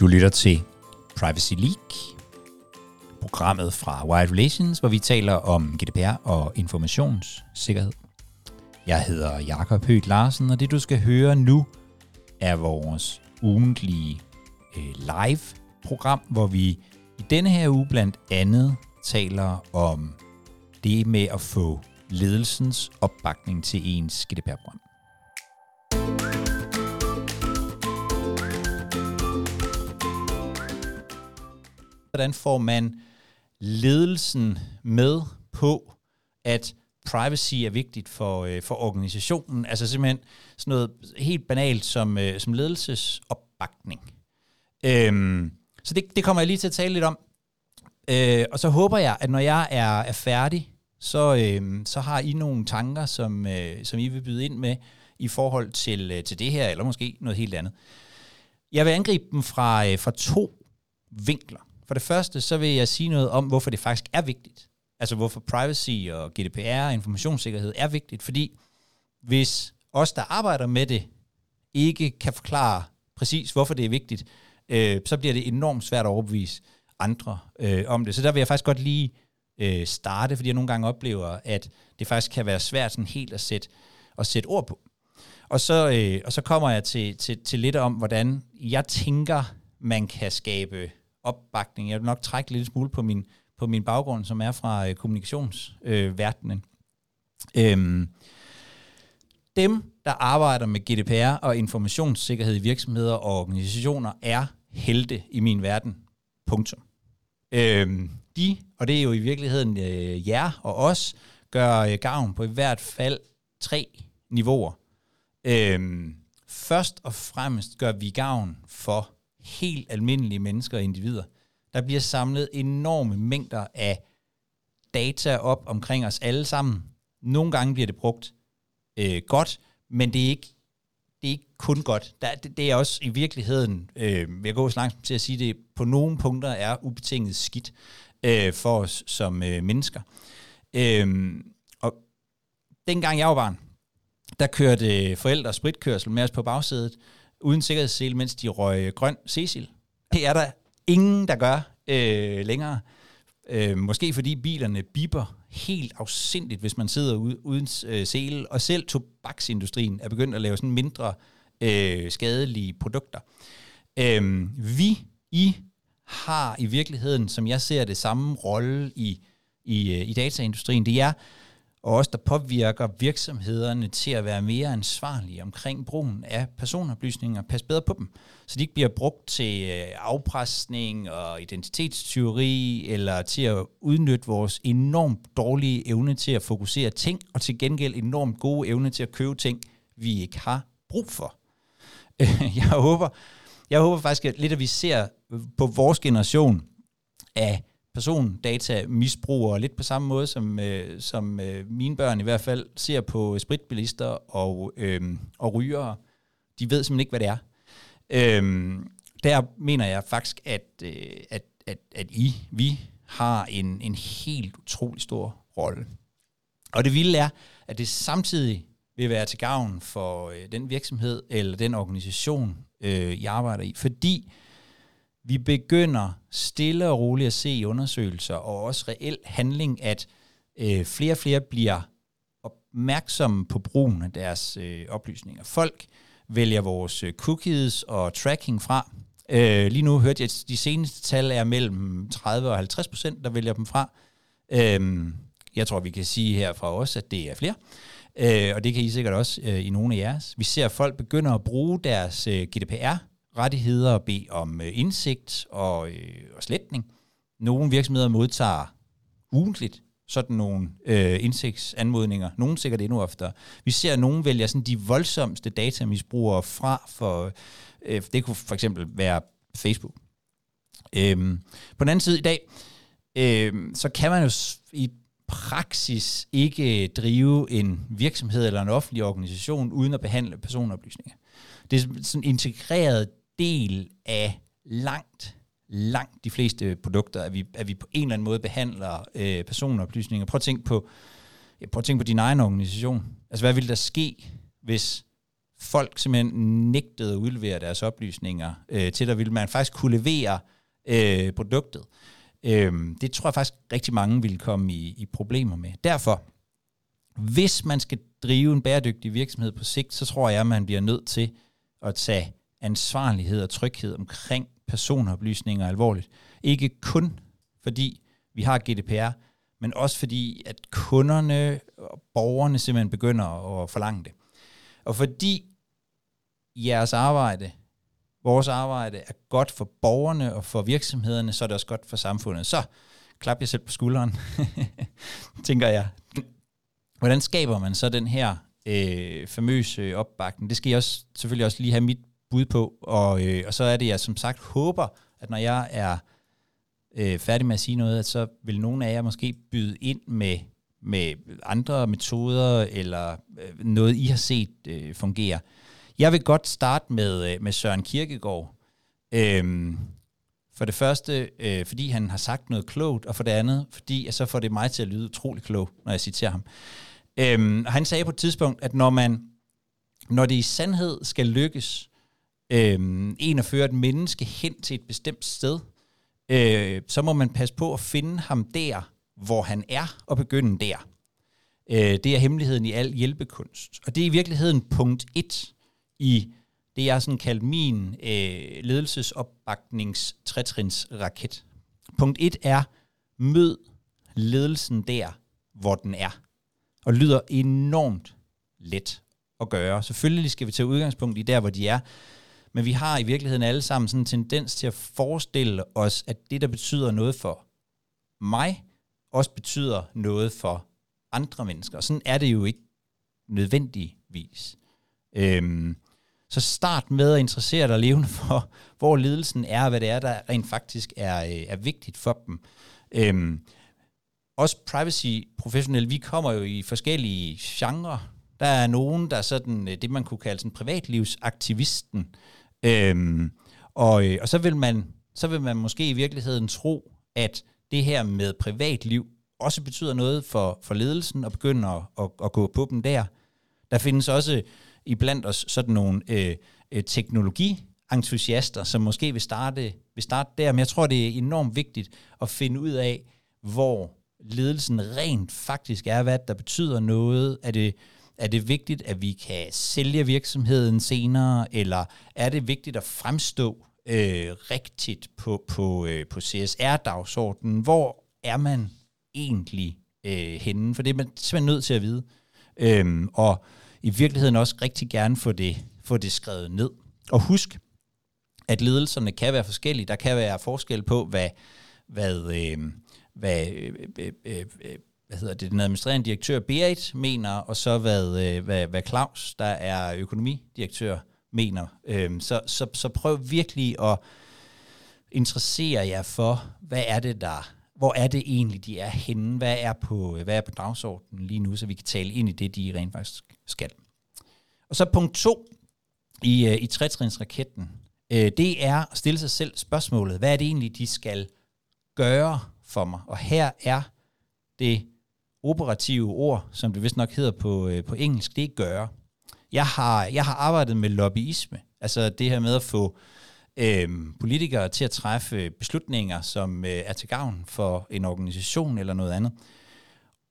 Du lytter til Privacy League, programmet fra Wired Relations, hvor vi taler om GDPR og informationssikkerhed. Jeg hedder Jakob Høgh Larsen, og det du skal høre nu er vores ugentlige øh, live-program, hvor vi i denne her uge blandt andet taler om det med at få ledelsens opbakning til ens GDPR-program. Hvordan får man ledelsen med på, at privacy er vigtigt for, øh, for organisationen? Altså simpelthen sådan noget helt banalt som, øh, som ledelsesopbakning. Øhm, så det, det kommer jeg lige til at tale lidt om. Øh, og så håber jeg, at når jeg er, er færdig, så, øh, så har I nogle tanker, som, øh, som I vil byde ind med i forhold til, øh, til det her, eller måske noget helt andet. Jeg vil angribe dem fra, øh, fra to vinkler. For det første, så vil jeg sige noget om, hvorfor det faktisk er vigtigt. Altså hvorfor privacy og GDPR og informationssikkerhed er vigtigt. Fordi hvis os, der arbejder med det, ikke kan forklare præcis, hvorfor det er vigtigt, øh, så bliver det enormt svært at overbevise andre øh, om det. Så der vil jeg faktisk godt lige øh, starte, fordi jeg nogle gange oplever, at det faktisk kan være svært sådan helt at sætte, at sætte ord på. Og så, øh, og så kommer jeg til, til, til lidt om, hvordan jeg tænker, man kan skabe opbakning. Jeg vil nok trække lidt smule på min, på min baggrund, som er fra øh, kommunikationsverdenen. Øh, øhm, dem, der arbejder med GDPR og informationssikkerhed i virksomheder og organisationer, er helte i min verden. Punktum. Øhm, de, og det er jo i virkeligheden øh, jer og os, gør øh, gavn på i hvert fald tre niveauer. Øhm, først og fremmest gør vi gavn for helt almindelige mennesker og individer. Der bliver samlet enorme mængder af data op omkring os alle sammen. Nogle gange bliver det brugt øh, godt, men det er ikke det er ikke kun godt. Der, det, det er også i virkeligheden, øh, jeg går så langt til at sige det, på nogle punkter er ubetinget skidt øh, for os som øh, mennesker. Øh, og dengang jeg var barn, der kørte øh, forældre spritkørsel med os på bagsædet, uden sikkerhedssele, mens de røg grøn Cecil. Det er der ingen, der gør øh, længere. Øh, måske fordi bilerne biber helt afsindigt, hvis man sidder ude, uden øh, sele, og selv tobaksindustrien er begyndt at lave sådan mindre øh, skadelige produkter. Øh, vi, I, har i virkeligheden, som jeg ser det, samme rolle i, i, øh, i dataindustrien. Det er og også der påvirker virksomhederne til at være mere ansvarlige omkring brugen af personoplysninger, pas bedre på dem, så de ikke bliver brugt til øh, afpresning og identitetstyveri, eller til at udnytte vores enormt dårlige evne til at fokusere ting, og til gengæld enormt gode evne til at købe ting, vi ikke har brug for. Jeg håber, jeg håber faktisk at lidt, at vi ser på vores generation af persondata misbruger lidt på samme måde, som, øh, som øh, mine børn i hvert fald ser på spritbilister og, øh, og rygere. De ved simpelthen ikke, hvad det er. Øh, der mener jeg faktisk, at, øh, at, at, at I, vi, har en, en helt utrolig stor rolle. Og det vilde er, at det samtidig vil være til gavn for øh, den virksomhed eller den organisation, øh, I arbejder i, fordi vi begynder stille og roligt at se i undersøgelser og også reel handling, at øh, flere og flere bliver opmærksomme på brugen af deres øh, oplysninger. Folk vælger vores øh, cookies og tracking fra. Øh, lige nu hørte jeg, at de seneste tal er mellem 30 og 50 procent, der vælger dem fra. Øh, jeg tror, vi kan sige her fra os, at det er flere. Øh, og det kan I sikkert også øh, i nogle af jeres. Vi ser, at folk begynder at bruge deres øh, GDPR rettigheder og bede om øh, indsigt og, øh, og sletning. Nogle virksomheder modtager ugentligt sådan nogle øh, indsigtsanmodninger. Nogle sikkert endnu oftere. Vi ser, at nogen vælger sådan de voldsomste datamisbrugere fra for, øh, det kunne for eksempel være Facebook. Øhm, på den anden side i dag, øh, så kan man jo i praksis ikke drive en virksomhed eller en offentlig organisation uden at behandle personoplysninger. Det er sådan en integreret del af langt, langt de fleste produkter, at vi, at vi på en eller anden måde behandler øh, personoplysninger. Prøv at tænke på, ja, prøv at tænke på din egen organisation. Altså, hvad ville der ske, hvis folk simpelthen nægtede at udlevere deres oplysninger øh, til, der ville man faktisk kunne levere øh, produktet. Øh, det tror jeg faktisk rigtig mange ville komme i, i problemer med. Derfor, hvis man skal drive en bæredygtig virksomhed på sigt, så tror jeg, at man bliver nødt til at tage ansvarlighed og tryghed omkring personoplysninger alvorligt. Ikke kun fordi vi har GDPR, men også fordi, at kunderne og borgerne simpelthen begynder at forlange det. Og fordi jeres arbejde, vores arbejde, er godt for borgerne og for virksomhederne, så er det også godt for samfundet. Så klap jer selv på skulderen, tænker jeg. Hvordan skaber man så den her øh, famøse opbakning? Det skal jeg også, selvfølgelig også lige have mit bud på, og, øh, og så er det, jeg som sagt håber, at når jeg er øh, færdig med at sige noget, at så vil nogle af jer måske byde ind med, med andre metoder, eller øh, noget, I har set øh, fungere. Jeg vil godt starte med, øh, med Søren Kierkegaard. Øhm, for det første, øh, fordi han har sagt noget klogt, og for det andet, fordi at så får det mig til at lyde utrolig klog, når jeg citerer ham. Øhm, han sagde på et tidspunkt, at når man når det i sandhed skal lykkes øhm, en at føre et menneske hen til et bestemt sted, øh, så må man passe på at finde ham der, hvor han er, og begynde der. Øh, det er hemmeligheden i al hjælpekunst. Og det er i virkeligheden punkt et i det, jeg har sådan kaldt min øh, ledelsesopbaknings raket. Punkt et er, mød ledelsen der, hvor den er. Og lyder enormt let at gøre. Selvfølgelig skal vi tage udgangspunkt i der, hvor de er, men vi har i virkeligheden alle sammen sådan en tendens til at forestille os, at det, der betyder noget for mig, også betyder noget for andre mennesker. Og sådan er det jo ikke nødvendigvis. Øhm, så start med at interessere dig levende for, hvor lidelsen er, og hvad det er, der rent faktisk er, øh, er vigtigt for dem. Øhm, også privacy professionelle, vi kommer jo i forskellige genrer. Der er nogen, der er sådan øh, det, man kunne kalde sådan privatlivsaktivisten. Øhm, og, øh, og så vil man så vil man måske i virkeligheden tro, at det her med privatliv også betyder noget for, for ledelsen, og begynde at, at, at gå på dem der. Der findes også i blandt os sådan nogle øh, øh, teknologientusiaster, som måske vil starte, vil starte der, men jeg tror, det er enormt vigtigt at finde ud af, hvor ledelsen rent faktisk er, hvad der betyder noget. Er det, er det vigtigt, at vi kan sælge virksomheden senere, eller er det vigtigt at fremstå øh, rigtigt på, på, øh, på CSR-dagsordenen? Hvor er man egentlig øh, henne? For det er man simpelthen nødt til at vide. Øhm, og i virkeligheden også rigtig gerne få det, få det skrevet ned. Og husk, at ledelserne kan være forskellige. Der kan være forskel på, hvad, hvad, øh, hvad, øh, øh, øh, øh hvad hedder det, den administrerende direktør Berit mener, og så hvad, øh, hvad, hvad Claus, der er økonomidirektør, mener. Øhm, så, så, så prøv virkelig at interessere jer for, hvad er det, der hvor er det egentlig, de er henne? Hvad er på, hvad er på dagsordenen lige nu, så vi kan tale ind i det, de rent faktisk skal. Og så punkt to i, øh, i trætrinsraketten, øh, det er at stille sig selv spørgsmålet, hvad er det egentlig, de skal gøre for mig? Og her er det operative ord, som det vist nok hedder på, øh, på engelsk, det er gøre. Jeg har, jeg har arbejdet med lobbyisme, altså det her med at få øh, politikere til at træffe beslutninger, som øh, er til gavn for en organisation eller noget andet.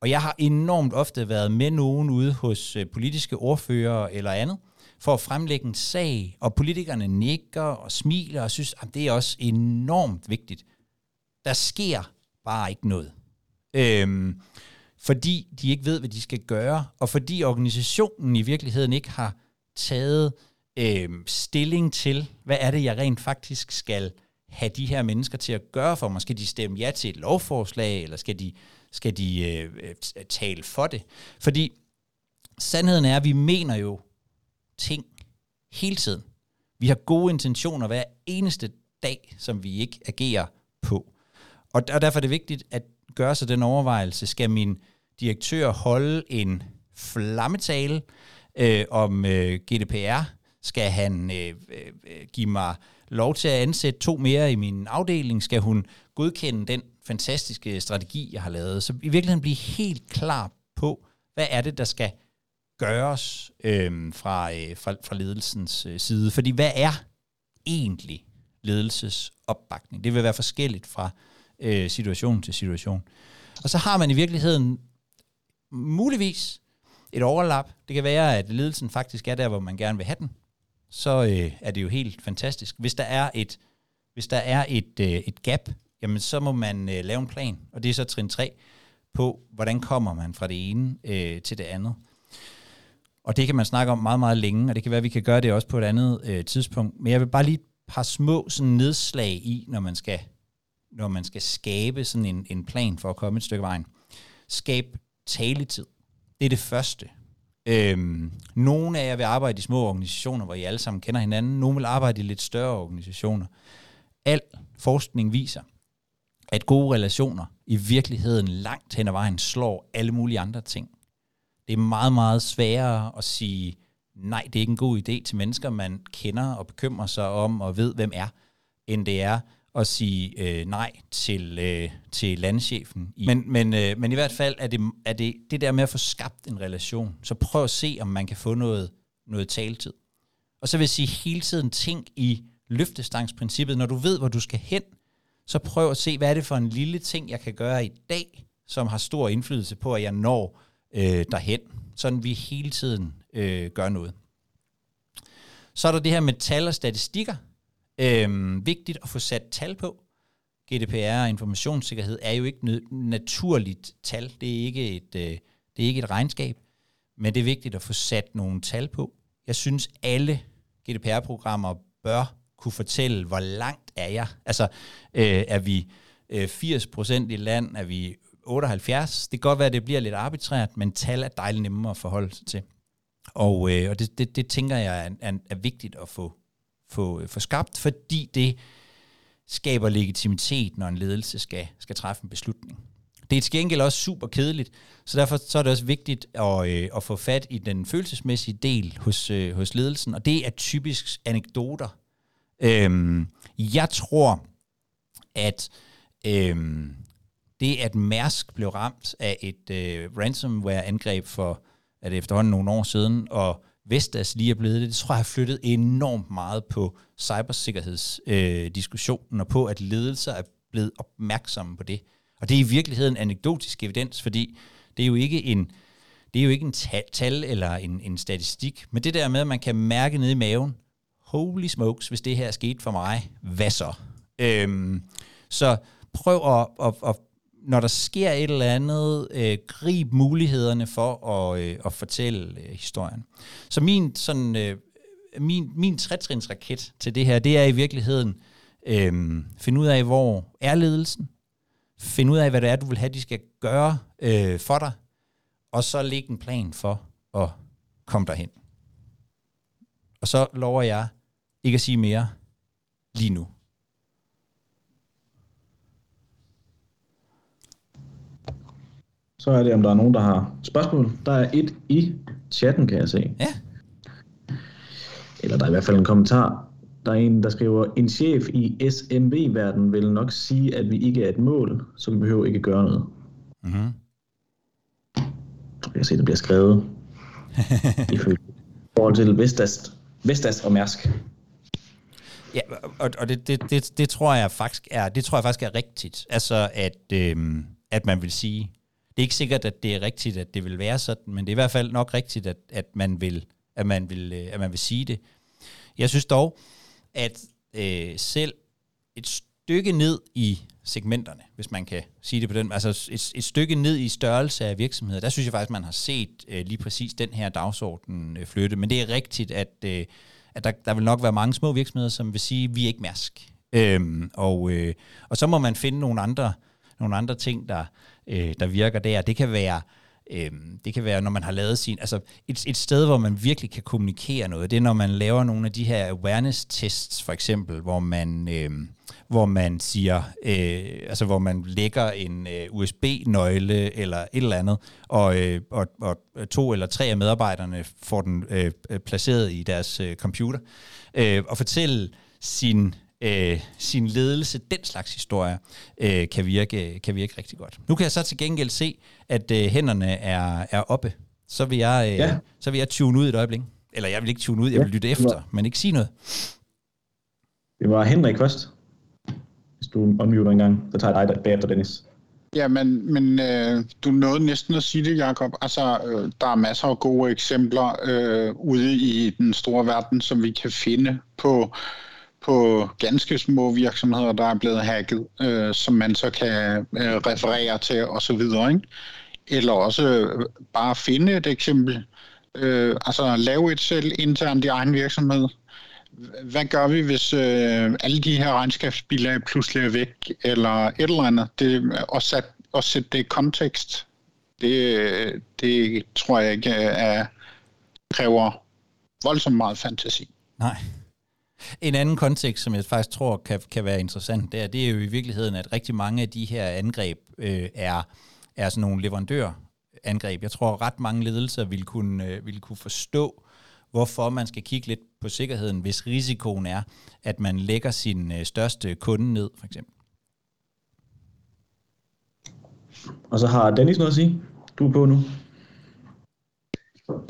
Og jeg har enormt ofte været med nogen ude hos øh, politiske ordfører eller andet, for at fremlægge en sag, og politikerne nikker og smiler og synes, at det er også enormt vigtigt. Der sker bare ikke noget. Øhm, fordi de ikke ved, hvad de skal gøre, og fordi organisationen i virkeligheden ikke har taget øh, stilling til, hvad er det, jeg rent faktisk skal have de her mennesker til at gøre for mig? Skal de stemme ja til et lovforslag, eller skal de, skal de øh, tale for det? Fordi sandheden er, at vi mener jo ting hele tiden. Vi har gode intentioner hver eneste dag, som vi ikke agerer på. Og, og derfor er det vigtigt at gøre sig den overvejelse, skal min direktør holde en flammetale øh, om øh, GDPR, skal han øh, øh, øh, give mig lov til at ansætte to mere i min afdeling? Skal hun godkende den fantastiske strategi, jeg har lavet? Så i virkeligheden blive helt klar på, hvad er det, der skal gøres øh, fra, øh, fra, fra ledelsens øh, side. Fordi hvad er egentlig ledelsesopbakning? Det vil være forskelligt fra øh, situation til situation. Og så har man i virkeligheden muligvis et overlap. Det kan være, at ledelsen faktisk er der, hvor man gerne vil have den. Så øh, er det jo helt fantastisk. Hvis der er et, hvis der er et, øh, et gap, jamen så må man øh, lave en plan. Og det er så trin 3 på, hvordan kommer man fra det ene øh, til det andet. Og det kan man snakke om meget, meget længe, og det kan være, at vi kan gøre det også på et andet øh, tidspunkt. Men jeg vil bare lige et par små sådan, nedslag i, når man skal, når man skal skabe sådan en, en plan for at komme et stykke vejen. Skab taletid. Det er det første. Øhm, nogle af jer vil arbejde i små organisationer, hvor I alle sammen kender hinanden. Nogle vil arbejde i lidt større organisationer. Al forskning viser, at gode relationer i virkeligheden langt hen ad vejen slår alle mulige andre ting. Det er meget, meget sværere at sige, nej, det er ikke en god idé til mennesker, man kender og bekymrer sig om og ved, hvem er, end det er at sige øh, nej til, øh, til landchefen. Men, men, øh, men i hvert fald er det, er det det der med at få skabt en relation. Så prøv at se, om man kan få noget, noget taletid. Og så vil jeg sige, hele tiden tænk i løftestangsprincippet. Når du ved, hvor du skal hen, så prøv at se, hvad er det for en lille ting, jeg kan gøre i dag, som har stor indflydelse på, at jeg når øh, derhen. Sådan vi hele tiden øh, gør noget. Så er der det her med tal og statistikker. Øhm, vigtigt at få sat tal på. GDPR og informationssikkerhed er jo ikke noget naturligt tal. Det er ikke et, øh, det er ikke et regnskab, men det er vigtigt at få sat nogle tal på. Jeg synes, alle GDPR-programmer bør kunne fortælle, hvor langt er jeg. Altså, øh, er vi øh, 80% i land, er vi 78? Det kan godt være, at det bliver lidt arbitrært, men tal er dejligt nemmere at forholde sig til. Og, øh, og det, det, det tænker jeg er, er, er vigtigt at få, få, øh, få skabt, fordi det skaber legitimitet, når en ledelse skal, skal træffe en beslutning. Det er til gengæld også super kedeligt, så derfor så er det også vigtigt at, øh, at få fat i den følelsesmæssige del hos, øh, hos ledelsen, og det er typisk anekdoter. Øhm, jeg tror, at øhm, det, at Mærsk blev ramt af et øh, ransomware-angreb for at det efterhånden nogle år siden, og Vestas lige er blevet det, det tror jeg har flyttet enormt meget på cybersikkerhedsdiskussionen øh, og på, at ledelser er blevet opmærksomme på det. Og det er i virkeligheden anekdotisk evidens, fordi det er jo ikke en, det er jo ikke en tal eller en, en statistik, men det der med, at man kan mærke ned i maven, holy smokes, hvis det her er sket for mig, hvad så? Øhm, så prøv at, at, at når der sker et eller andet, øh, grib mulighederne for at, øh, at fortælle øh, historien. Så min, sådan, øh, min, min trætrinsraket til det her, det er i virkeligheden, øh, finde ud af, hvor er ledelsen, finde ud af, hvad det er, du vil have, de skal gøre øh, for dig, og så lægge en plan for at komme derhen. Og så lover jeg ikke at sige mere lige nu. Så er det, om der er nogen, der har spørgsmål. Der er et i chatten, kan jeg se. Ja. Eller der er i hvert fald en kommentar. Der er en, der skriver, en chef i SMV-verdenen vil nok sige, at vi ikke er et mål, så vi behøver ikke gøre noget. Mm-hmm. Jeg kan se, der bliver skrevet i forhold til Vestas, Vestas og Mærsk. Ja, og, og det, det, det, det, tror jeg faktisk er, det tror jeg faktisk er rigtigt. Altså, at, øhm, at man vil sige, det er ikke sikkert, at det er rigtigt, at det vil være sådan, men det er i hvert fald nok rigtigt, at, at, man, vil, at, man, vil, øh, at man vil sige det. Jeg synes dog, at øh, selv et stykke ned i segmenterne, hvis man kan sige det på den, altså et, et stykke ned i størrelse af virksomheder, der synes jeg faktisk, man har set øh, lige præcis den her dagsorden øh, flytte. Men det er rigtigt, at, øh, at der, der vil nok være mange små virksomheder, som vil sige, at vi er ikke mærsk. Øhm, og, øh, og så må man finde nogle andre, nogle andre ting, der, øh, der virker der. Det kan være, øh, det kan være, når man har lavet sin... Altså et, et sted, hvor man virkelig kan kommunikere noget, det er, når man laver nogle af de her awareness-tests, for eksempel, hvor man, øh, hvor man siger... Øh, altså, hvor man lægger en øh, USB-nøgle eller et eller andet, og, øh, og, og to eller tre af medarbejderne får den øh, placeret i deres øh, computer, øh, og fortælle sin øh, sin ledelse, den slags historier, øh, kan, virke, kan virke rigtig godt. Nu kan jeg så til gengæld se, at øh, hænderne er, er oppe. så vil jeg, øh, ja. så vil jeg tune ud et øjeblik. Eller jeg vil ikke tune ud, jeg vil lytte efter, men ikke sige noget. Det var Henrik først. Hvis du unmuter en gang, så tager jeg dig bagefter, Dennis. Ja, men, men øh, du nåede næsten at sige det, Jacob. Altså, øh, der er masser af gode eksempler øh, ude i den store verden, som vi kan finde på, på ganske små virksomheder, der er blevet hacket, øh, som man så kan øh, referere til osv. Ikke? Eller også øh, bare finde et eksempel. Øh, altså lave et selv internt i egen virksomhed hvad gør vi, hvis øh, alle de her regnskabsbilag pludselig er væk, eller et eller andet? Det, og, sat, og sætte det i kontekst, det, det tror jeg ikke øh, er, kræver voldsomt meget fantasi. Nej. En anden kontekst, som jeg faktisk tror kan, kan være interessant, det er, det er jo i virkeligheden, at rigtig mange af de her angreb øh, er, er sådan nogle leverandørangreb. Jeg tror, at ret mange ledelser vil kunne, øh, vil kunne forstå, hvorfor man skal kigge lidt på sikkerheden, hvis risikoen er, at man lægger sin øh, største kunde ned, for eksempel. Og så har Dennis noget at sige. Du er på nu.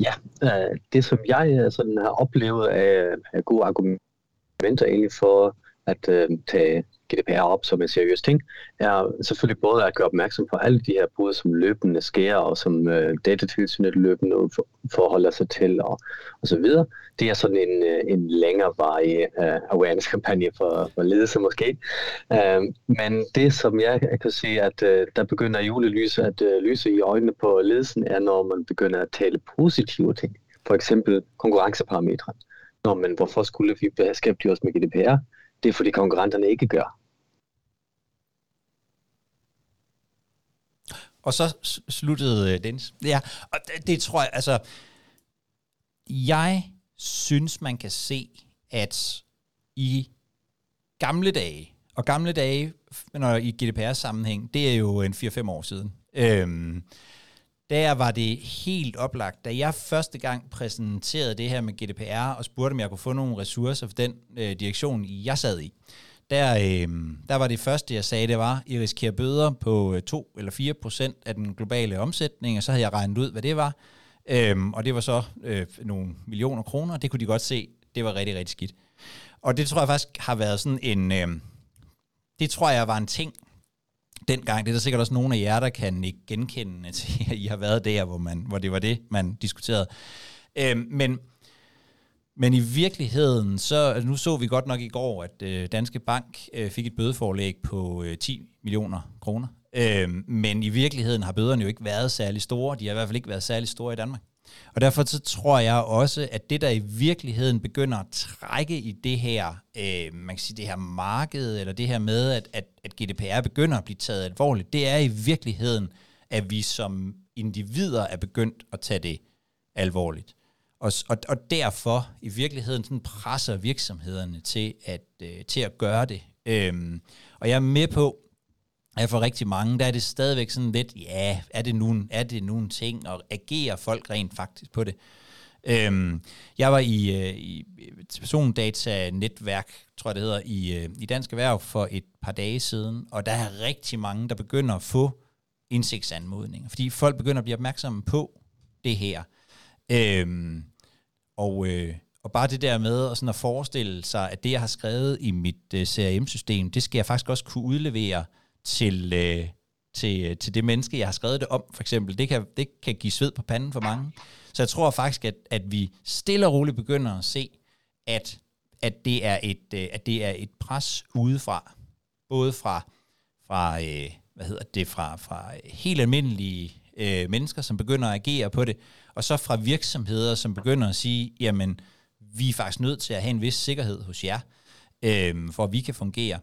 Ja, øh, det som jeg øh, sådan har oplevet af, af gode argumenter egentlig for at øh, tage GDPR op som en seriøs ting, er selvfølgelig både at gøre opmærksom på alle de her brud, som løbende sker, og som øh, datatilsynet løbende for, forholder sig til, og, og så videre. Det er sådan en, øh, en længere øh, awareness-kampagne for, for ledelse måske. Øh, men det, som jeg, jeg kan sige, at øh, der begynder julelys at øh, lyse i øjnene på ledelsen, er, når man begynder at tale positive ting. For eksempel konkurrenceparametre. Nå, men hvorfor skulle vi beskæftige os med GDPR? Det er fordi konkurrenterne ikke gør. Og så sluttede øh, Dennis. Ja, og det, det tror jeg, altså, jeg synes, man kan se, at i gamle dage, og gamle dage, når i GDPR-sammenhæng, det er jo en 4-5 år siden, øhm, der var det helt oplagt, da jeg første gang præsenterede det her med GDPR, og spurgte, om jeg kunne få nogle ressourcer for den øh, direktion, jeg sad i, der, øh, der var det første, jeg sagde, det var, at I risikerer bøder på øh, 2 eller 4 procent af den globale omsætning, og så havde jeg regnet ud, hvad det var. Øhm, og det var så øh, nogle millioner kroner, det kunne de godt se, det var rigtig, rigtig skidt. Og det tror jeg faktisk har været sådan en, øh, det tror jeg var en ting dengang. Det er der sikkert også nogle af jer, der kan ikke genkende til, at I har været der, hvor, man, hvor det var det, man diskuterede. Øh, men men i virkeligheden, så altså, nu så vi godt nok i går, at øh, Danske Bank øh, fik et bødeforlæg på øh, 10 millioner kroner. Øh, men i virkeligheden har bøderne jo ikke været særlig store. De har i hvert fald ikke været særlig store i Danmark. Og derfor så tror jeg også, at det der i virkeligheden begynder at trække i det her, øh, man kan sige det her marked, eller det her med, at, at, at GDPR begynder at blive taget alvorligt, det er i virkeligheden, at vi som individer er begyndt at tage det alvorligt. Og, og, og derfor i virkeligheden sådan presser virksomhederne til at, øh, til at gøre det. Øhm, og jeg er med på, er for rigtig mange, der er det stadigvæk sådan lidt, ja, er det nu, er det nu en ting, og agerer folk rent faktisk på det? Øhm, jeg var i, øh, i persondata-netværk, tror jeg det hedder, i, øh, i Dansk Erhverv for et par dage siden, og der er rigtig mange, der begynder at få indsigtsanmodninger, fordi folk begynder at blive opmærksomme på det her. Øhm, og, øh, og bare det der med at, sådan at forestille sig, at det, jeg har skrevet i mit øh, CRM-system, det skal jeg faktisk også kunne udlevere til, øh, til, øh, til det menneske, jeg har skrevet det om, for eksempel. Det kan, det kan give sved på panden for mange. Så jeg tror faktisk, at, at vi stille og roligt begynder at se, at, at, det, er et, øh, at det er et pres udefra. Både fra, fra øh, hvad hedder det, fra, fra helt almindelige øh, mennesker, som begynder at agere på det, og så fra virksomheder, som begynder at sige, jamen, vi er faktisk nødt til at have en vis sikkerhed hos jer, øh, for at vi kan fungere.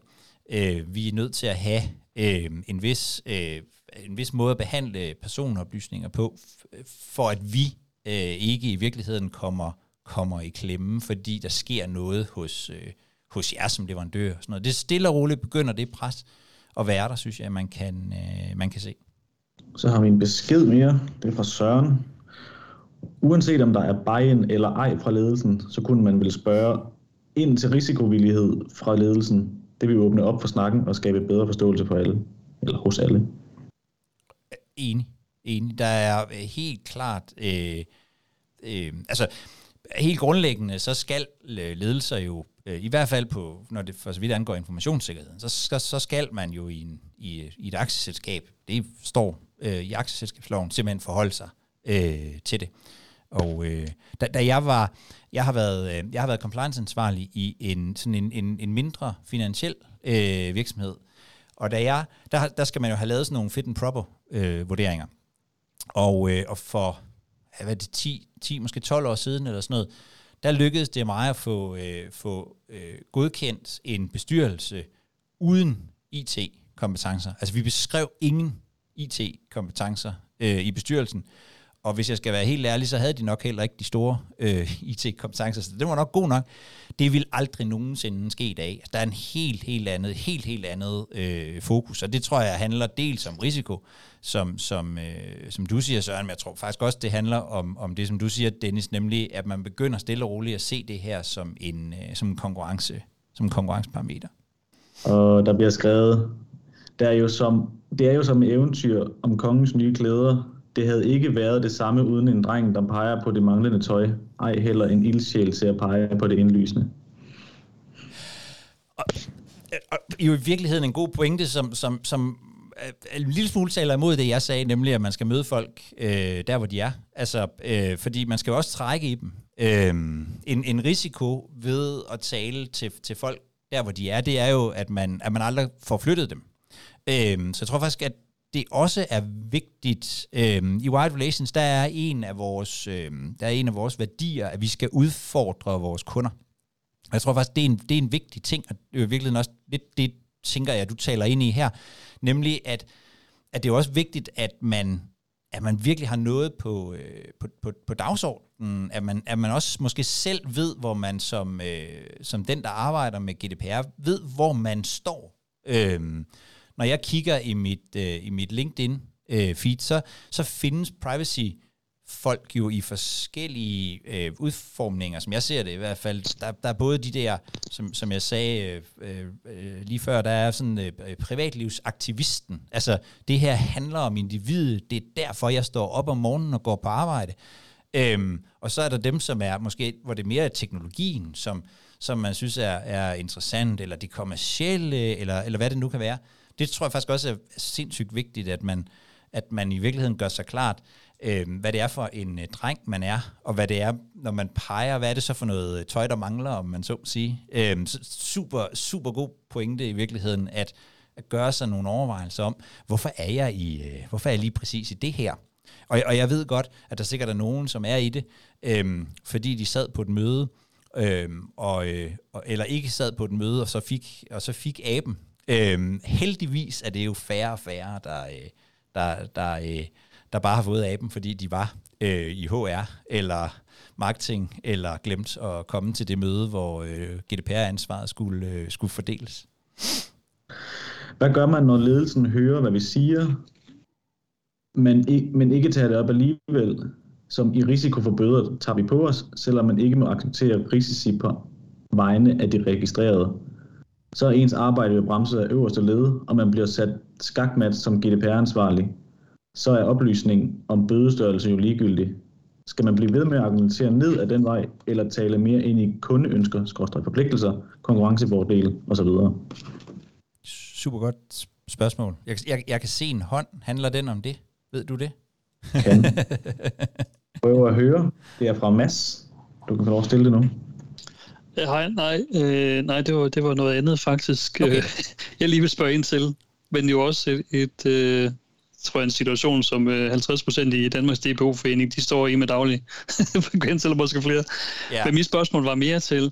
Øh, vi er nødt til at have øh, en, vis, øh, en vis måde at behandle personoplysninger på, for at vi øh, ikke i virkeligheden kommer, kommer i klemme, fordi der sker noget hos, øh, hos jer som leverandør. Og Sådan noget. Det stille og roligt begynder det pres at være der, synes jeg, man kan, øh, man kan se. Så har vi en besked mere. Det er fra Søren. Uanset om der er buy-in eller ej fra ledelsen, så kunne man vel spørge ind til risikovillighed fra ledelsen. Det vil åbne op for snakken og skabe bedre forståelse for alle, eller hos alle. Enig. enig. Der er øh, helt klart, øh, øh, altså helt grundlæggende, så skal øh, ledelser jo, øh, i hvert fald på, når det for så vidt angår informationssikkerheden, så så, så skal man jo i, en, i, i et aktieselskab, det står øh, i aktieselskabsloven, simpelthen forholde sig øh, til det. Og øh, da, da jeg var, jeg har været, øh, jeg har været compliance-ansvarlig i en, sådan en, en, en mindre finansiel øh, virksomhed, og da jeg, der, der skal man jo have lavet sådan nogle fit and proper øh, vurderinger. Og, øh, og for hvad det, 10, 10, måske 12 år siden eller sådan noget, der lykkedes det mig at få, øh, få øh, godkendt en bestyrelse uden IT-kompetencer. Altså vi beskrev ingen IT-kompetencer øh, i bestyrelsen, og hvis jeg skal være helt ærlig, så havde de nok heller ikke de store øh, IT-kompetencer, så det var nok god nok. Det vil aldrig nogensinde ske i dag. Altså, der er en helt, helt andet, helt, helt andet øh, fokus, og det tror jeg handler dels om risiko, som, som, øh, som du siger, Søren, men jeg tror faktisk også, det handler om, om det, som du siger, Dennis, nemlig at man begynder stille og roligt at se det her som en, øh, som en konkurrence, som en konkurrenceparameter. Og der bliver skrevet, der er jo som, det er jo som eventyr om kongens nye klæder, det havde ikke været det samme uden en dreng, der peger på det manglende tøj. Ej heller en ildsjæl til at pege på det indlysende. Og, og, jo i virkeligheden en god pointe, som, som, som en lille smule taler imod det, jeg sagde, nemlig at man skal møde folk øh, der, hvor de er. Altså, øh, fordi man skal jo også trække i dem. Øh, en, en risiko ved at tale til, til folk der, hvor de er, det er jo, at man, at man aldrig får flyttet dem. Øh, så jeg tror faktisk, at det også er vigtigt. Øhm, I Wild Relations, der er en af vores, øhm, der er en af vores værdier, at vi skal udfordre vores kunder. Og jeg tror faktisk, det er en, det er en vigtig ting, og det er i også lidt det, tænker jeg, du taler ind i her, nemlig at, at det er også vigtigt, at man, at man virkelig har noget på, øh, på, på, på dagsordenen, at man, at man også måske selv ved, hvor man som, øh, som den, der arbejder med GDPR, ved, hvor man står. Øh, når jeg kigger i mit, øh, i mit LinkedIn øh, feed, så, så findes privacy folk jo i forskellige øh, udformninger, som jeg ser det i hvert fald. Der, der er både de der, som, som jeg sagde øh, øh, lige før, der er sådan øh, privatlivsaktivisten. Altså, det her handler om individet. Det er derfor, jeg står op om morgenen og går på arbejde. Øhm, og så er der dem, som er måske, hvor det mere er teknologien, som, som man synes er, er interessant, eller det kommercielle, eller, eller hvad det nu kan være det tror jeg faktisk også er sindssygt vigtigt, at man, at man i virkeligheden gør sig klart, øh, hvad det er for en øh, dreng, man er, og hvad det er, når man peger, hvad er det så for noget øh, tøj, der mangler, om man så må sige. Øh, super, super god pointe i virkeligheden, at, at gøre sig nogle overvejelser om, hvorfor er jeg i, øh, hvorfor er jeg lige præcis i det her? Og, og jeg ved godt, at der sikkert er nogen, som er i det, øh, fordi de sad på et møde, Øhm, og, øh, eller ikke sad på et møde, og så fik, og så fik aben Øhm, heldigvis er det jo færre og færre, der, øh, der, der, øh, der bare har fået aben, fordi de var øh, i HR eller marketing, eller glemt at komme til det møde, hvor øh, GDPR-ansvaret skulle, øh, skulle fordeles. Hvad gør man, når ledelsen hører, hvad vi siger, men ikke, men ikke tager det op alligevel? Som i risiko for bøder tager vi på os, selvom man ikke må acceptere risici på vegne af de registrerede så er ens arbejde ved bremset af øverste led, og man bliver sat skakmat som GDPR-ansvarlig, så er oplysning om bødestørrelse jo ligegyldig. Skal man blive ved med at argumentere ned af den vej, eller tale mere ind i kundeønsker, skorstræk forpligtelser, konkurrencefordele osv.? Super godt spørgsmål. Jeg, jeg, jeg kan se en hånd. Handler den om det? Ved du det? Kan. Prøv at høre. Det er fra Mads. Du kan få lov at stille det nu. Hej, nej, øh, nej det, var, det var noget andet faktisk, okay. jeg lige vil spørge ind til. Men jo også et, et øh, tror jeg, en situation, som øh, 50% i Danmarks DPO-forening, de står i med daglig frekvens, eller måske flere. Yeah. Men mit spørgsmål var mere til,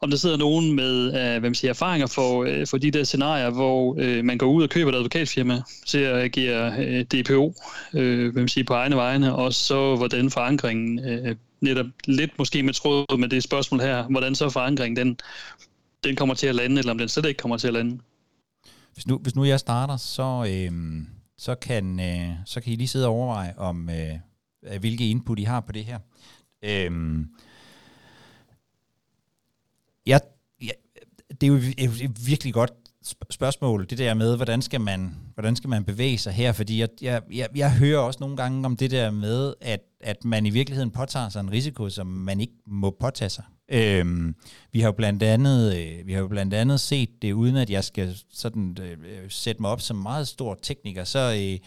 om der sidder nogen med øh, hvad man siger, erfaringer for, øh, for de der scenarier, hvor øh, man går ud og køber et advokatfirma, til at agere øh, DPO øh, hvad man siger, på egne vegne, og så hvordan forankringen øh, netop lidt måske med tråd med det spørgsmål her, hvordan så forankringen den, den kommer til at lande, eller om den slet ikke kommer til at lande. Hvis nu, hvis nu jeg starter, så, øh, så, kan, øh, så kan I lige sidde og overveje, om øh, hvilke input I har på det her. Øh, jeg, jeg, det er jo et virkelig godt spørgsmål, det der med, hvordan skal man, hvordan skal man bevæge sig her, fordi jeg, jeg, jeg, jeg hører også nogle gange om det der med, at, at man i virkeligheden påtager sig en risiko, som man ikke må påtage sig. Øhm, vi har jo blandt andet, øh, vi har jo blandt andet set det, uden at jeg skal sådan øh, øh sætte mig op som meget stor tekniker, så, øh,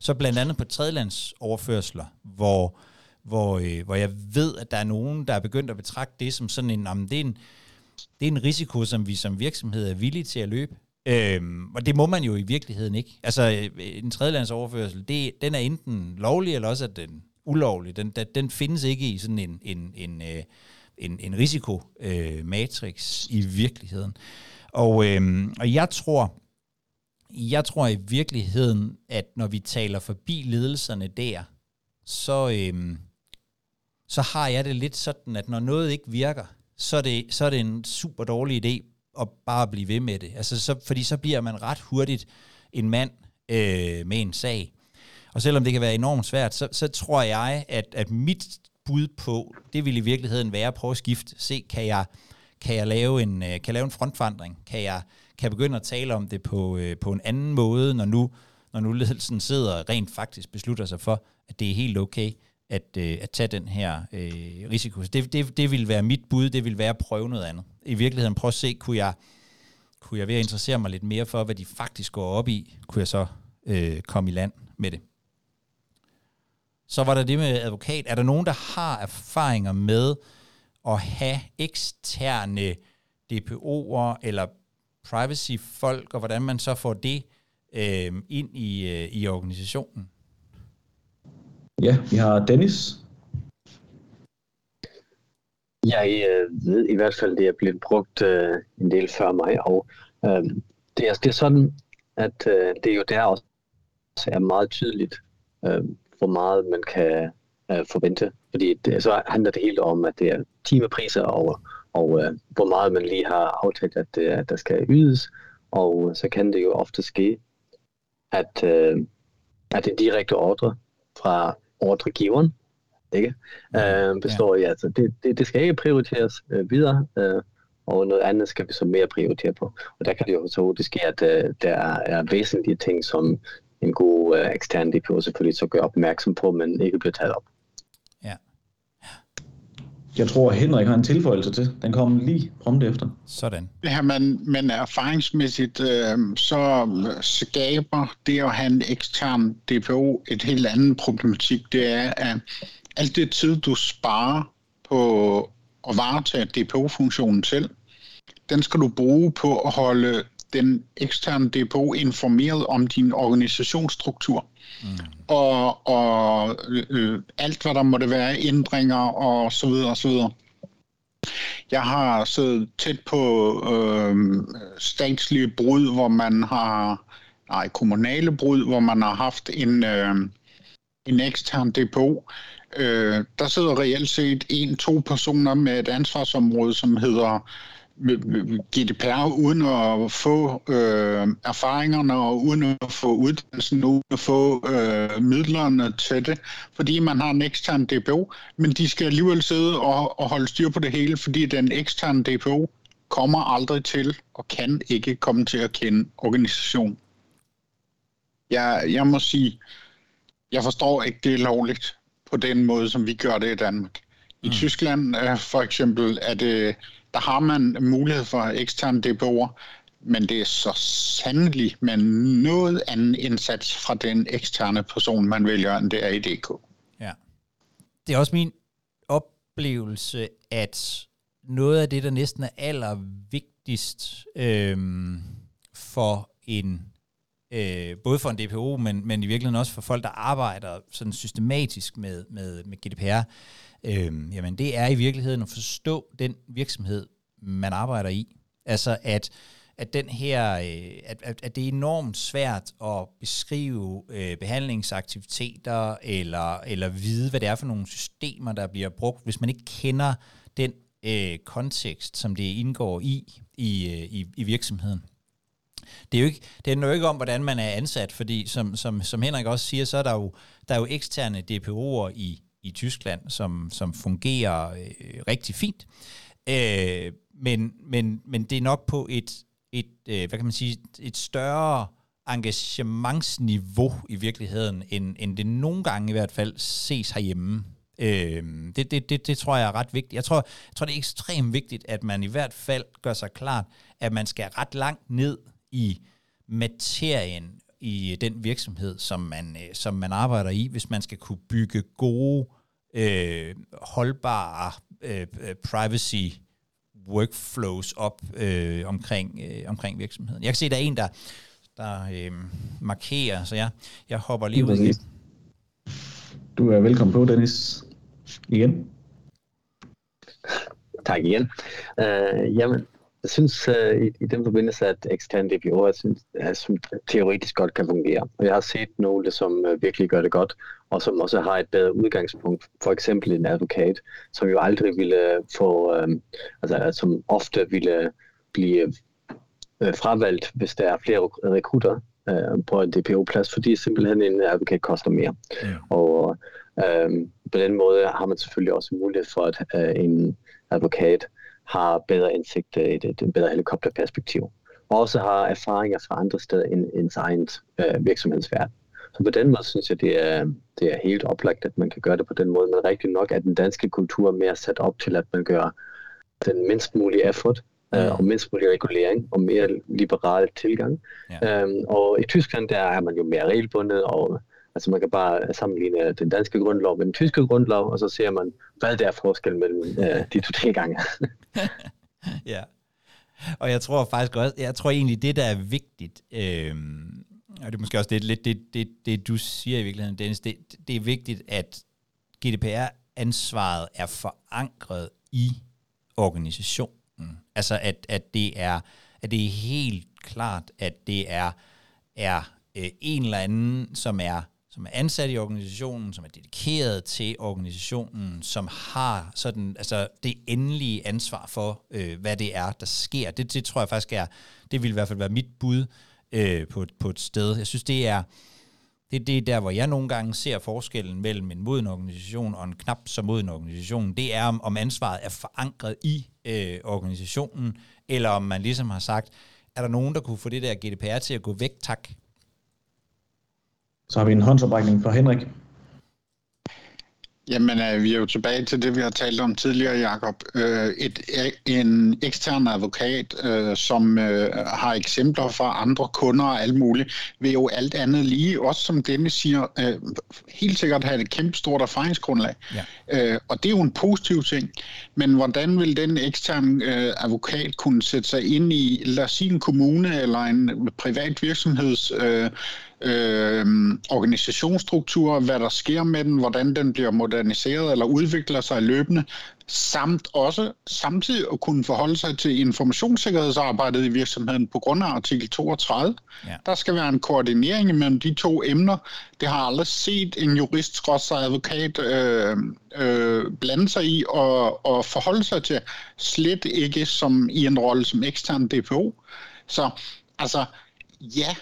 så blandt andet på tredjelandsoverførsler, hvor, hvor, øh, hvor jeg ved, at der er nogen, der er begyndt at betragte det som sådan en, jamen, det er en, det er en risiko, som vi som virksomhed er villige til at løbe. Øhm, og det må man jo i virkeligheden ikke. Altså, øh, en tredjelandsoverførsel, det, den er enten lovlig, eller også er den ulovlig. Den, den, den findes ikke i sådan en, en, en, øh, en, en risikomatrix øh, i virkeligheden. Og, øhm, og jeg tror, jeg tror i virkeligheden, at når vi taler forbi ledelserne der, så, øhm, så har jeg det lidt sådan, at når noget ikke virker, så er det, så er det en super dårlig idé at bare blive ved med det. Altså, så, fordi så bliver man ret hurtigt en mand øh, med en sag. Og selvom det kan være enormt svært, så, så tror jeg, at, at mit bud på, det vil i virkeligheden være at prøve at skifte. Se, kan jeg, kan jeg, lave, en, øh, kan jeg lave en frontforandring? Kan jeg, kan jeg begynde at tale om det på, øh, på en anden måde, når nu, når nu ledelsen sidder og rent faktisk beslutter sig for, at det er helt okay at, øh, at tage den her øh, risiko. Det, det, det vil være mit bud, det vil være at prøve noget andet. I virkeligheden prøve at se, kunne jeg, kunne jeg ved at interessere mig lidt mere for, hvad de faktisk går op i, kunne jeg så øh, komme i land med det. Så var der det med advokat. Er der nogen, der har erfaringer med at have eksterne DPO'er eller privacy-folk, og hvordan man så får det øh, ind i, øh, i organisationen? Ja, vi har Dennis. Jeg øh, ved i hvert fald, det er blevet brugt øh, en del før mig, og øh, det, er, det er sådan, at øh, det er jo der også er meget tydeligt, øh, hvor meget man kan øh, forvente. Fordi det, så handler det helt om, at det er timepriser og, og øh, hvor meget man lige har aftalt, at, det, at der skal ydes. Og øh, så kan det jo ofte ske, at, øh, at det direkte ordre fra ordregiveren, ikke? Øh, består ja. i, altså det, det, det skal ikke prioriteres øh, videre, øh, og noget andet skal vi så mere prioritere på. Og der kan det jo så det ske, at øh, der er væsentlige ting, som en god øh, ekstern DPO selvfølgelig så gør opmærksom på, men ikke bliver taget op. Jeg tror, Henrik har en tilføjelse til. Den kommer lige prompt efter. Sådan. Ja, men, men erfaringsmæssigt, øh, så skaber det at have en ekstern DPO et helt andet problematik. Det er, at alt det tid, du sparer på at varetage DPO-funktionen selv, den skal du bruge på at holde den eksterne DPO informeret om din organisationsstruktur. Mm. Og, og øh, alt, hvad der måtte være, ændringer og så videre og så videre. Jeg har siddet tæt på øh, statslige brud, hvor man har, nej, kommunale brud, hvor man har haft en, øh, en ekstern DPO. Øh, der sidder reelt set en-to personer med et ansvarsområde, som hedder GDPR uden at få øh, erfaringerne og uden at få uddannelsen, uden at få øh, midlerne til det, fordi man har en ekstern DPO, men de skal alligevel sidde og, og holde styr på det hele, fordi den eksterne DPO kommer aldrig til og kan ikke komme til at kende organisation. Jeg, jeg må sige, jeg forstår ikke, det er lovligt på den måde, som vi gør det i Danmark. I mm. Tyskland øh, for eksempel er det der har man mulighed for eksterne DBO'er, men det er så sandelig med noget anden indsats fra den eksterne person, man vælger, end det er i DK. Ja. Det er også min oplevelse, at noget af det, der næsten er allervigtigst øhm, for en øh, både for en DPO, men, men i virkeligheden også for folk, der arbejder sådan systematisk med, med, med GDPR, øh, jamen det er i virkeligheden at forstå den virksomhed, man arbejder i. Altså at, at den her, øh, at, at, at det er enormt svært at beskrive øh, behandlingsaktiviteter, eller, eller vide, hvad det er for nogle systemer, der bliver brugt, hvis man ikke kender den øh, kontekst, som det indgår i, i, øh, i, i virksomheden. Det er jo ikke, det handler jo ikke om, hvordan man er ansat, fordi som, som, som Henrik også siger, så er der jo, der er jo eksterne DPO'er i, i Tyskland, som, som fungerer øh, rigtig fint. Øh, men, men, men det er nok på et, et, øh, hvad kan man sige, et større engagementsniveau i virkeligheden, end, end det nogle gange i hvert fald ses herhjemme. Øh, det, det, det, det tror jeg er ret vigtigt. Jeg tror, jeg tror, det er ekstremt vigtigt, at man i hvert fald gør sig klart, at man skal ret langt ned i materien i den virksomhed, som man, øh, som man arbejder i, hvis man skal kunne bygge gode, øh, holdbare øh, privacy workflows op øh, omkring, øh, omkring virksomheden. Jeg kan se, at der er en, der, der øh, markerer, så jeg, jeg hopper lige ud. Du er velkommen på, Dennis. Igen. Tak igen. Uh, jamen, jeg synes uh, i, i den forbindelse, at ekstern DPO jeg synes, er, som teoretisk godt kan fungere. Og jeg har set nogle, som uh, virkelig gør det godt, og som også har et bedre udgangspunkt. For eksempel en advokat, som jo aldrig ville få, uh, altså som ofte ville blive uh, fravalgt, hvis der er flere rekrutter uh, på en DPO-plads, fordi simpelthen en advokat koster mere. Ja. Og uh, på den måde har man selvfølgelig også mulighed for, at uh, en advokat har bedre indsigt i et, et bedre helikopterperspektiv, og også har erfaringer fra andre steder end ens egen øh, virksomhedsverden. Så på den måde synes jeg, det er, det er helt oplagt, at man kan gøre det på den måde, men rigtig nok er den danske kultur mere sat op til, at man gør den mindst mulige effort øh, og mindst mulig regulering og mere liberal tilgang. Ja. Øhm, og i Tyskland, der er man jo mere regelbundet, og Altså man kan bare sammenligne den danske grundlov med den tyske grundlov, og så ser man, hvad der er forskel mellem øh, de to tilgange. ja. Og jeg tror faktisk også, jeg tror egentlig, det der er vigtigt, øh, og det er måske også det, lidt det, det, det, du siger i virkeligheden, Dennis, det, det er vigtigt, at GDPR-ansvaret er forankret i organisationen. Altså at, at, det er, at det er helt klart, at det er, er øh, en eller anden, som er som er ansat i organisationen, som er dedikeret til organisationen, som har sådan, altså det endelige ansvar for, øh, hvad det er, der sker. Det, det tror jeg faktisk er, det vil i hvert fald være mit bud øh, på, på et sted. Jeg synes, det er, det, det er der, hvor jeg nogle gange ser forskellen mellem en moden organisation og en knap så moden organisation. Det er, om, om ansvaret er forankret i øh, organisationen, eller om man ligesom har sagt, er der nogen, der kunne få det der GDPR til at gå væk, tak, så har vi en håndsoprækning fra Henrik. Jamen, øh, vi er jo tilbage til det, vi har talt om tidligere, Jacob. Øh, et, en ekstern advokat, øh, som øh, har eksempler fra andre kunder og alt muligt, vil jo alt andet lige, også som Dennis siger, øh, helt sikkert have et kæmpe stort erfaringsgrundlag. Ja. Øh, og det er jo en positiv ting. Men hvordan vil den ekstern øh, advokat kunne sætte sig ind i, lad os sige en kommune eller en privat virksomheds... Øh, øh, organisationsstruktur, hvad der sker med den, hvordan den bliver moderniseret eller udvikler sig løbende, samt også samtidig at kunne forholde sig til informationssikkerhedsarbejdet i virksomheden på grund af artikel 32. Ja. Der skal være en koordinering mellem de to emner. Det har aldrig set en jurist, advokat øh, øh, blande sig i og, og forholde sig til, slet ikke som i en rolle som ekstern DPO. Så altså, ja,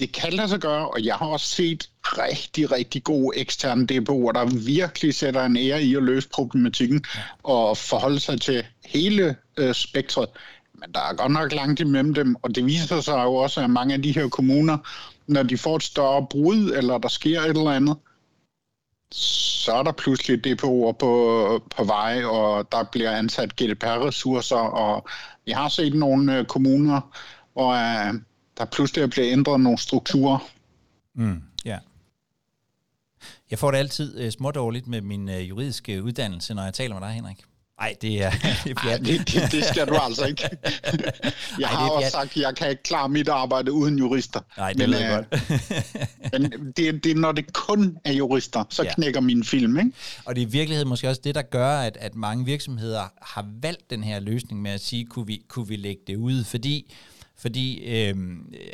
det kan lade sig gøre, og jeg har også set rigtig, rigtig gode eksterne DPO'er, der virkelig sætter en ære i at løse problematikken og forholde sig til hele øh, spektret. Men der er godt nok langt imellem dem, og det viser sig jo også, at mange af de her kommuner, når de får et større brud, eller der sker et eller andet, så er der pludselig DPO'er på, på vej, og der bliver ansat GDPR-ressourcer, og vi har set nogle øh, kommuner, hvor øh, der pludselig bliver ændret nogle strukturer. Mm, ja. Jeg får det altid uh, smådårligt med min uh, juridiske uddannelse, når jeg taler med dig, Henrik. Nej, det er, det, er Ej, det, det, det skal du altså ikke. Jeg Ej, har også sagt, at jeg kan ikke klare mit arbejde uden jurister. Nej, det men, jeg godt. men det, det er, når det kun er jurister, så ja. knækker min film. Ikke? Og det er i virkeligheden måske også det, der gør, at, at mange virksomheder har valgt den her løsning med at sige, kunne vi, kunne vi lægge det ud? Fordi fordi øh,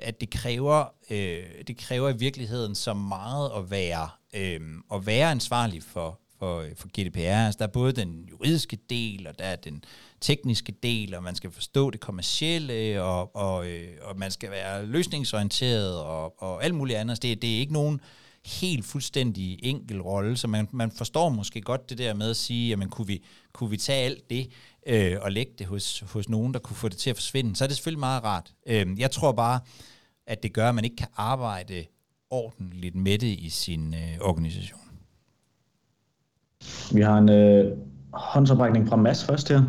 at det kræver, øh, det kræver i virkeligheden så meget at være, øh, at være ansvarlig for, for, for GDPR. Altså, der er både den juridiske del, og der er den tekniske del, og man skal forstå det kommercielle, og, og, øh, og man skal være løsningsorienteret, og, og alt muligt andet. Altså, det, det er ikke nogen helt fuldstændig enkel rolle, så man, man forstår måske godt det der med at sige, jamen kunne vi, kunne vi tage alt det øh, og lægge det hos, hos nogen, der kunne få det til at forsvinde, så er det selvfølgelig meget rart. Øh, jeg tror bare, at det gør, at man ikke kan arbejde ordentligt med det i sin øh, organisation. Vi har en øh, håndsoprækning fra Mads først her.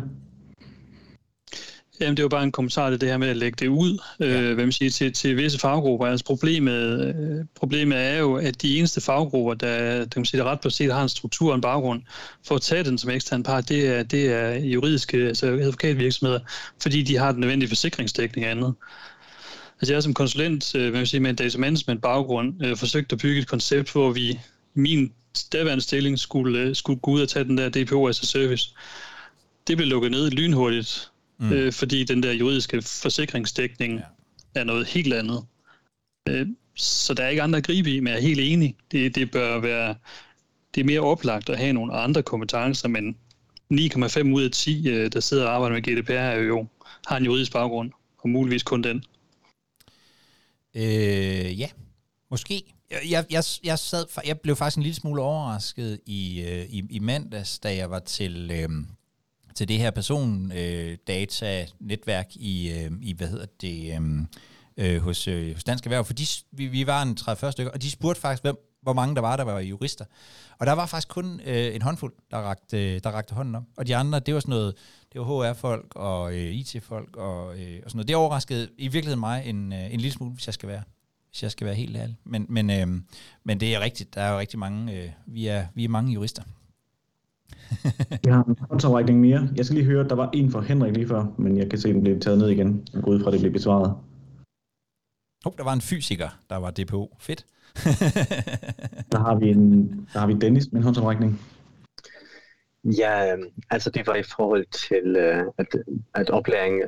Jamen, det var bare en kommentar til det her med at lægge det ud, ja. øh, hvad man siger, til, til visse faggrupper. Altså problemet, øh, problemet er jo, at de eneste faggrupper, der, der, kan sige, der ret på set har en struktur og en baggrund, for at tage den som ekstern part, det er, det er juridiske, altså advokatvirksomheder, fordi de har den nødvendige forsikringsdækning og andet. Altså jeg som konsulent, øh, hvad man sige, med en data management baggrund, øh, forsøgte at bygge et koncept, hvor vi min daværende stilling skulle, øh, skulle gå ud og tage den der DPO as a service. Det blev lukket ned lynhurtigt, mm. øh, fordi den der juridiske forsikringsdækning ja. er noget helt andet. Øh, så der er ikke andre at gribe i, men jeg er helt enig. Det, det bør være det er mere oplagt at have nogle andre kompetencer, men 9,5 ud af 10, øh, der sidder og arbejder med GDPR, er jo har en juridisk baggrund, og muligvis kun den. Øh, ja, måske. Jeg, jeg, jeg, sad, jeg blev faktisk en lille smule overrasket i, øh, i, i mandags, da jeg var til, øh, til det her persondata-netværk øh, i, øh, i, hvad hedder det, øh, øh, hos, øh, hos Dansk Erhverv, for de, vi, vi var en 30 stykker, og de spurgte faktisk, hvem, hvor mange der var, der var jurister. Og der var faktisk kun øh, en håndfuld, der rakte, øh, der rakte hånden op. Og de andre, det var sådan noget, det var HR-folk og øh, IT-folk og, øh, og sådan noget. Det overraskede i virkeligheden mig en, øh, en lille smule, hvis jeg skal være hvis jeg skal være helt ærlig. Men, men, øh, men det er rigtigt, der er jo rigtig mange, øh, vi, er, vi er mange jurister. Vi har en håndsoprækning mere. Jeg skal lige høre, at der var en for Henrik lige før, men jeg kan se, at den blev taget ned igen. Jeg går ud fra, at det blev besvaret. Oh, der var en fysiker, der var DPO. Fedt. der, har vi en, der har vi Dennis med en håndsoprækning. Ja, øhm, altså det var i forhold til, øh, at, at oplæring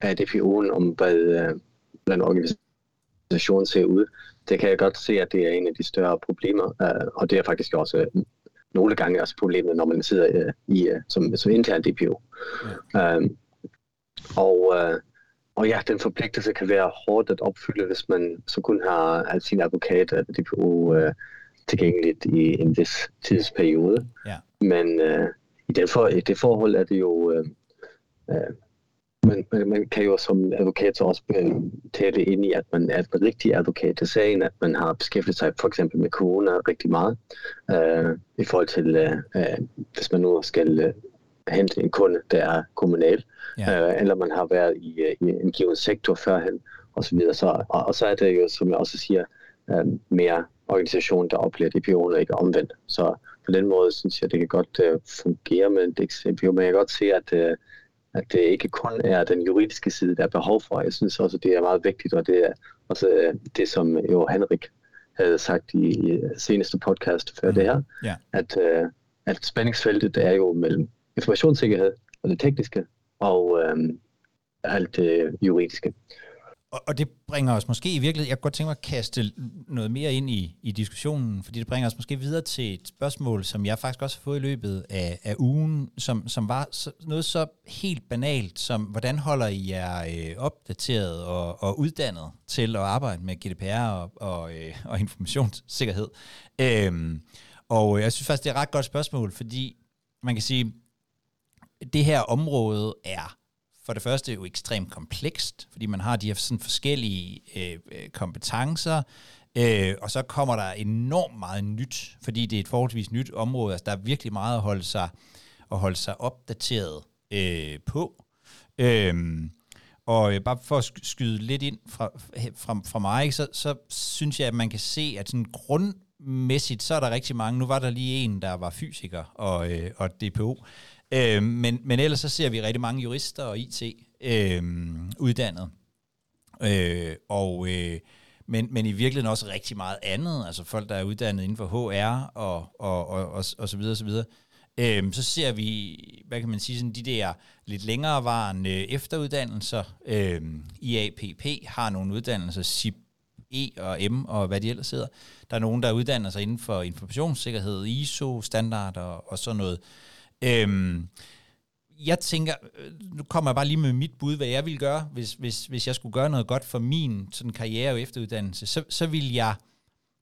af DPO'en om, hvad, øh, hvordan organisationen ser ud. Det kan jeg godt se, at det er en af de større problemer, øh, og det er faktisk også nogle gange også problemet, når man sidder i, som, som intern DPO. Ja. Um, og, uh, og ja, den forpligtelse kan være hårdt at opfylde, hvis man så kun har sin advokat eller DPO uh, tilgængeligt i en vis tidsperiode. Ja. Men uh, i, det for, i det forhold er det jo... Uh, uh, man, man, kan jo som advokat så også tale ind i, at man er en rigtig advokat til sagen, at man har beskæftiget sig for eksempel med corona rigtig meget, uh, i forhold til, uh, uh, hvis man nu skal uh, hente en kunde, der er kommunal, ja. uh, eller man har været i, uh, i en given sektor førhen, og så videre. Så, og, og så er det jo, som jeg også siger, uh, mere organisation, der oplever DPO'en, ikke omvendt. Så på den måde synes jeg, det kan godt uh, fungere men jeg kan godt se, at uh, at det ikke kun er den juridiske side, der er behov for. Jeg synes også, det er meget vigtigt, og det er også øh, det, som jo Henrik havde sagt i seneste podcast før mm. det her, yeah. at, uh, at spændingsfeltet er jo mellem informationssikkerhed og det tekniske, og um, alt det juridiske. Og, og det bringer os måske i virkeligheden, jeg kunne godt tænke mig at kaste noget mere ind i, i diskussionen, fordi det bringer os måske videre til et spørgsmål, som jeg faktisk også har fået i løbet af, af ugen, som, som var så, noget så helt banalt som, hvordan holder I jer øh, opdateret og, og uddannet til at arbejde med GDPR og, og, øh, og informationssikkerhed? Øhm, og øh, jeg synes faktisk, det er et ret godt spørgsmål, fordi man kan sige, det her område er for det første jo ekstremt komplekst, fordi man har de her sådan forskellige øh, øh, kompetencer, øh, og så kommer der enormt meget nyt, fordi det er et forholdsvis nyt område. Altså, der er virkelig meget at holde sig, at holde sig opdateret øh, på. Øh, og øh, bare for at skyde lidt ind fra, fra, fra mig, så, så synes jeg, at man kan se, at sådan grundmæssigt, så er der rigtig mange. Nu var der lige en, der var fysiker og, øh, og DPO. Øh, men, men ellers så ser vi rigtig mange jurister og IT øh, uddannet. Øh, og, øh, men, men i virkeligheden også rigtig meget andet, altså folk, der er uddannet inden for HR og, og, og, og, og så videre, så videre. Øhm, så ser vi, hvad kan man sige, sådan de der lidt længerevarende efteruddannelser. Øhm, IAPP har nogle uddannelser, SIP E og M og hvad de ellers hedder. Der er nogen, der uddanner sig inden for informationssikkerhed, ISO-standarder og, og sådan noget. Øhm, jeg tænker, øh, nu kommer jeg bare lige med mit bud, hvad jeg ville gøre, hvis, hvis, hvis jeg skulle gøre noget godt for min sådan karriere og efteruddannelse, så, så vil jeg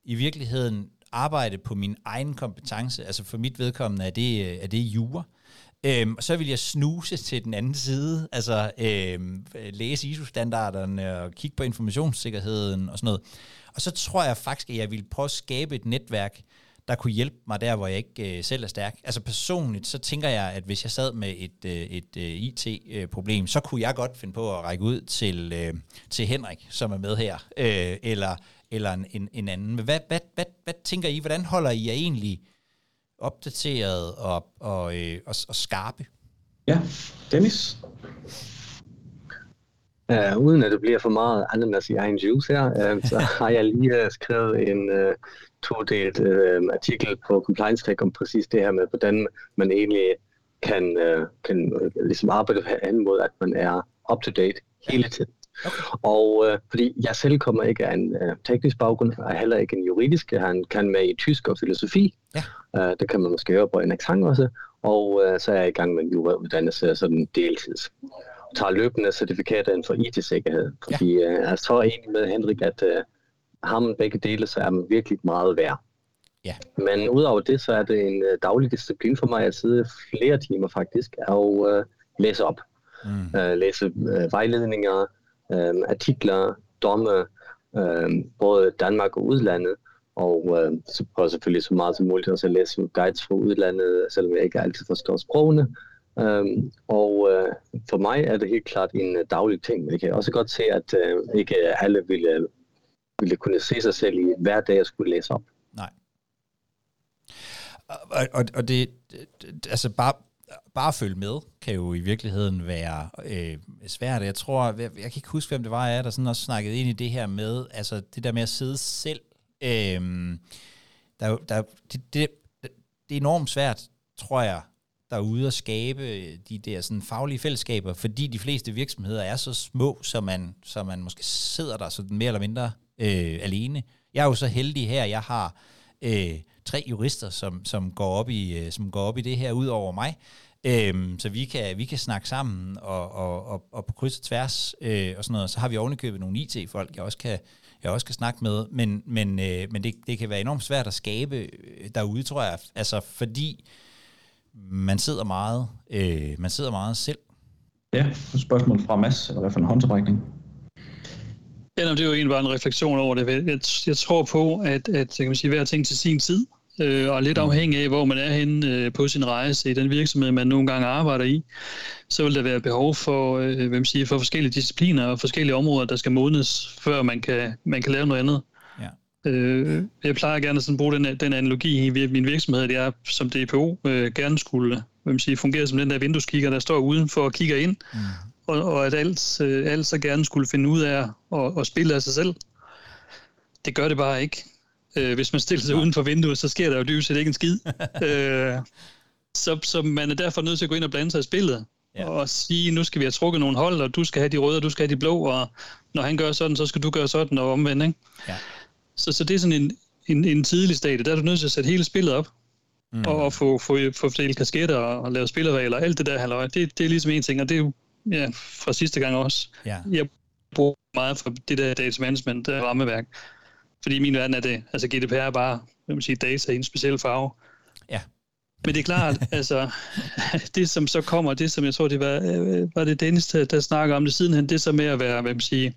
i virkeligheden arbejde på min egen kompetence. Altså for mit vedkommende er det, øh, er det jure. Øhm, så vil jeg snuse til den anden side, altså øhm, læse ISO-standarderne og kigge på informationssikkerheden og sådan noget. Og så tror jeg faktisk, at jeg vil prøve at skabe et netværk, der kunne hjælpe mig der, hvor jeg ikke øh, selv er stærk. Altså personligt, så tænker jeg, at hvis jeg sad med et, øh, et øh, IT-problem, så kunne jeg godt finde på at række ud til, øh, til Henrik, som er med her, øh, eller, eller en, en, en anden. Hvad, hvad, hvad, hvad tænker I? Hvordan holder I jer egentlig opdateret og, og, øh, og, og skarpe? Ja, Dennis? Uh, uden at det bliver for meget ananas i egen juice her, uh, så har jeg lige uh, skrevet en uh, to-delt uh, artikel på Compliance Tech om præcis det her med, hvordan man egentlig kan, uh, kan uh, ligesom arbejde hen mod, at man er up-to-date hele tiden. Okay. Og uh, fordi jeg selv kommer ikke af en uh, teknisk baggrund, og heller ikke en juridisk. Han kan med i tysk og filosofi. Ja. Uh, det kan man måske høre på en eksang også. Og uh, så er jeg i gang med en jurauddannelse sådan deltids tager løbende certifikater inden for IT-sikkerhed. Fordi ja. uh, jeg så enig med Henrik, at uh, har man begge dele, så er man virkelig meget værd. Ja. Men udover det, så er det en uh, daglig disciplin for mig at sidde flere timer faktisk og uh, læse op. Mm. Uh, læse uh, vejledninger, uh, artikler, domme, uh, både Danmark og udlandet. Og uh, så prøver selvfølgelig så meget som muligt også at læse guides fra udlandet, selvom jeg ikke altid forstår sprogene. Um, og uh, for mig er det helt klart en uh, daglig ting, jeg kan også godt se, at uh, ikke alle ville, ville kunne se sig selv i hver dag jeg skulle læse op. Nej. Og, og, og det, det, altså bare, bare at følge med, kan jo i virkeligheden være øh, svært. Jeg tror, jeg, jeg kan ikke huske, hvem det var jeg der sådan også snakkede ind i det her med, altså det der med at sidde selv. Øh, der, der, det, det, det er enormt svært, tror jeg, derude at skabe de der sådan faglige fællesskaber, fordi de fleste virksomheder er så små, så man, så man måske sidder der sådan mere eller mindre øh, alene. Jeg er jo så heldig her, jeg har øh, tre jurister, som, som, går op i, øh, som går op i det her ud over mig, Øhm, så vi kan, vi kan snakke sammen og, og, og, og på kryds og tværs øh, og sådan noget. Så har vi ovenikøbet nogle IT-folk, jeg også kan, jeg også kan snakke med, men, men, øh, men det, det kan være enormt svært at skabe øh, derude, tror jeg, altså fordi man sidder meget, øh, man sidder meget selv. Ja, spørgsmål fra Mads, eller hvad for en håndtrækning? Ja, det er jo egentlig bare en refleksion over det. Jeg, jeg tror på, at, at kan man sige, hver ting til sin tid, øh, og lidt mm. afhængig af, hvor man er henne øh, på sin rejse i den virksomhed, man nogle gange arbejder i, så vil der være behov for, øh, hvem siger, for forskellige discipliner og forskellige områder, der skal modnes, før man kan, man kan lave noget andet. Øh, jeg plejer gerne at sådan bruge den, den analogi i min virksomhed, at jeg som DPO øh, gerne skulle hvad man siger, fungere som den der vindueskigger, der står udenfor og kigger ind, mm. Og, og at alt, øh, alt så gerne skulle finde ud af at, at spille af sig selv. Det gør det bare ikke. Øh, hvis man stiller sig uden for vinduet, så sker der jo dybest set ikke en skid. øh, så, så man er derfor nødt til at gå ind og blande sig i spillet. Ja. og sige, nu skal vi have trukket nogle hold, og du skal have de røde, og du skal have de blå, og når han gør sådan, så skal du gøre sådan, og omvendt. Ikke? Ja. Så, så det er sådan en, en, en tidlig stadie. Der er du nødt til at sætte hele spillet op, mm. og, og få, få, få fordelt kasketter og, og lave spillerregler, alt det der halløj. Det, det er ligesom en ting, og det er jo ja, fra sidste gang også. Ja. Jeg bruger meget for det der data management der rammeværk. Fordi i min verden er det, altså GDPR er bare, vil man sige, data i en speciel farve. Ja. Men det er klart, altså, det som så kommer, det som jeg tror, det var, øh, var det Dennis, der, der snakker om det sidenhen, det så med at være, hvad man siger,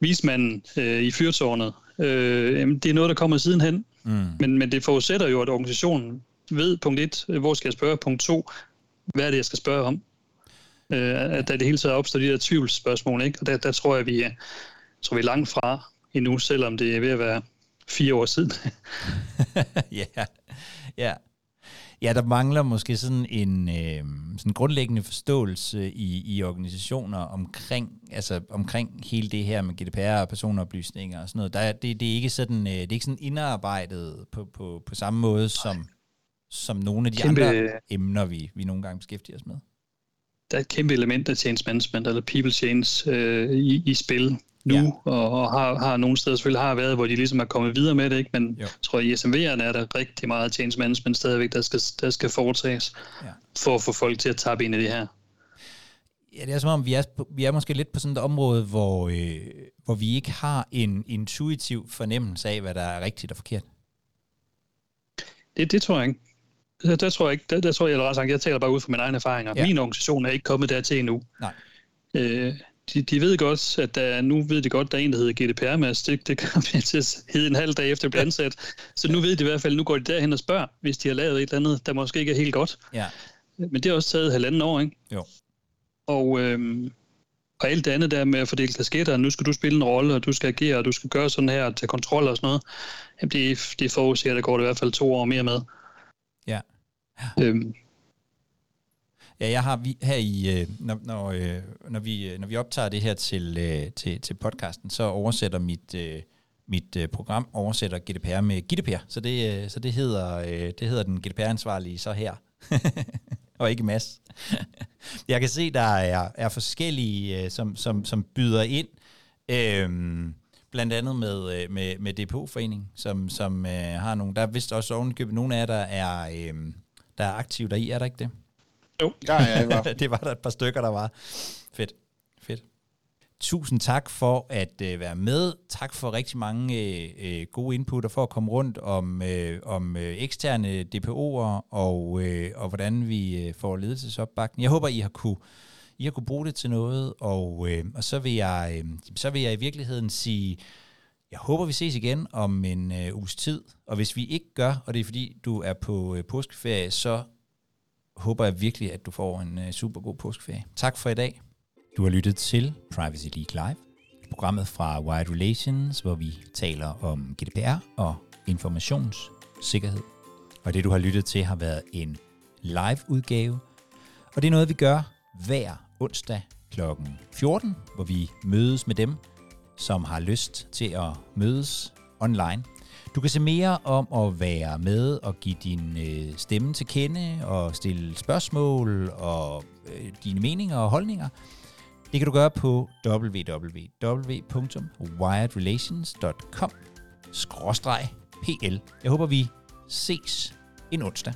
vismanden øh, i fyrtårnet, Øh, det er noget, der kommer sidenhen, mm. men, men det forudsætter jo, at organisationen ved, punkt 1, hvor skal jeg spørge, punkt 2, hvad er det, jeg skal spørge om? Øh, at der det hele taget opstår de der tvivlsspørgsmål, ikke? og der, der tror jeg, vi er, tror vi er langt fra endnu, selvom det er ved at være fire år siden. ja, ja. Ja, der mangler måske sådan en øh, sådan grundlæggende forståelse i, i organisationer omkring, altså omkring hele det her med GDPR og personoplysninger og sådan noget. Der er, det, det, er ikke sådan, øh, det er ikke sådan indarbejdet på, på, på samme måde som, som nogle af de kæmpe, andre emner, vi, vi nogle gange beskæftiger os med. Der er et kæmpe element af change management, eller people change øh, i, i spil nu, ja. og, og har, har nogle steder selvfølgelig har været, hvor de ligesom er kommet videre med det, ikke? men jo. jeg tror, i SMV'erne er der rigtig meget change management stadigvæk, der skal, der skal foretages, ja. for at få folk til at tabe ind i det her. Ja, det er som om, vi er, vi er måske lidt på sådan et område, hvor, øh, hvor vi ikke har en intuitiv fornemmelse af, hvad der er rigtigt og forkert. Det, det tror jeg ikke. Der, der tror jeg ikke, der, der tror jeg, eller jeg taler bare ud fra mine egne erfaringer. Ja. Min organisation er ikke kommet dertil endnu. Nej. Øh, de, de ved godt, at der, nu ved de godt, der er en, der hedder GDPR, men det, det kommer til at hedde en halv dag efter at blive ansat. Så nu ved de i hvert fald, nu går de derhen og spørger, hvis de har lavet et eller andet, der måske ikke er helt godt. Ja. Men det har også taget halvanden år, ikke? Jo. Og, øhm, og alt det andet der med at fordele kasketter, nu skal du spille en rolle, og du skal agere, og du skal gøre sådan her, tage kontrol og sådan noget, jamen det, det forudser, at der går det i hvert fald to år mere med. Ja. Øhm, Ja, jeg har vi, her i, øh, når, når, øh, når, vi, øh, når vi optager det her til, til, til podcasten, så oversætter mit, mit program oversætter GDPR med GDPR, så det, så det hedder, det hedder den GDPR-ansvarlige så her, og ikke Mads. jeg kan se, der er, er forskellige, som, som, som byder ind, øhm, blandt andet med, med, med DPO-forening, som, som øh, har nogle, der er vist også ovenkøbet nogle af jer, der er, øh, der er aktive deri, er der ikke det? Jo, der er jeg i hvert det var der et par stykker, der var. Fedt. Fedt. Tusind tak for at øh, være med. Tak for rigtig mange øh, øh gode input og for at komme rundt om, øh, om øh, eksterne DPO'er og, øh, og hvordan vi øh, får ledelsesopbakning. Jeg håber, I har kunne, i har kunne bruge det til noget, og, øh, og så, vil jeg, øh, så vil jeg i virkeligheden sige, jeg håber, vi ses igen om en øh, uges tid, og hvis vi ikke gør, og det er fordi, du er på øh, påskeferie, så håber jeg virkelig, at du får en øh, super god påskeferie. Tak for i dag. Du har lyttet til Privacy League Live, programmet fra Wired Relations, hvor vi taler om GDPR og informationssikkerhed. Og det, du har lyttet til, har været en live-udgave, og det er noget, vi gør hver onsdag kl. 14, hvor vi mødes med dem, som har lyst til at mødes online du kan se mere om at være med og give din øh, stemme til kende og stille spørgsmål og øh, dine meninger og holdninger. Det kan du gøre på www.wiredrelations.com-pl. Jeg håber, vi ses en onsdag.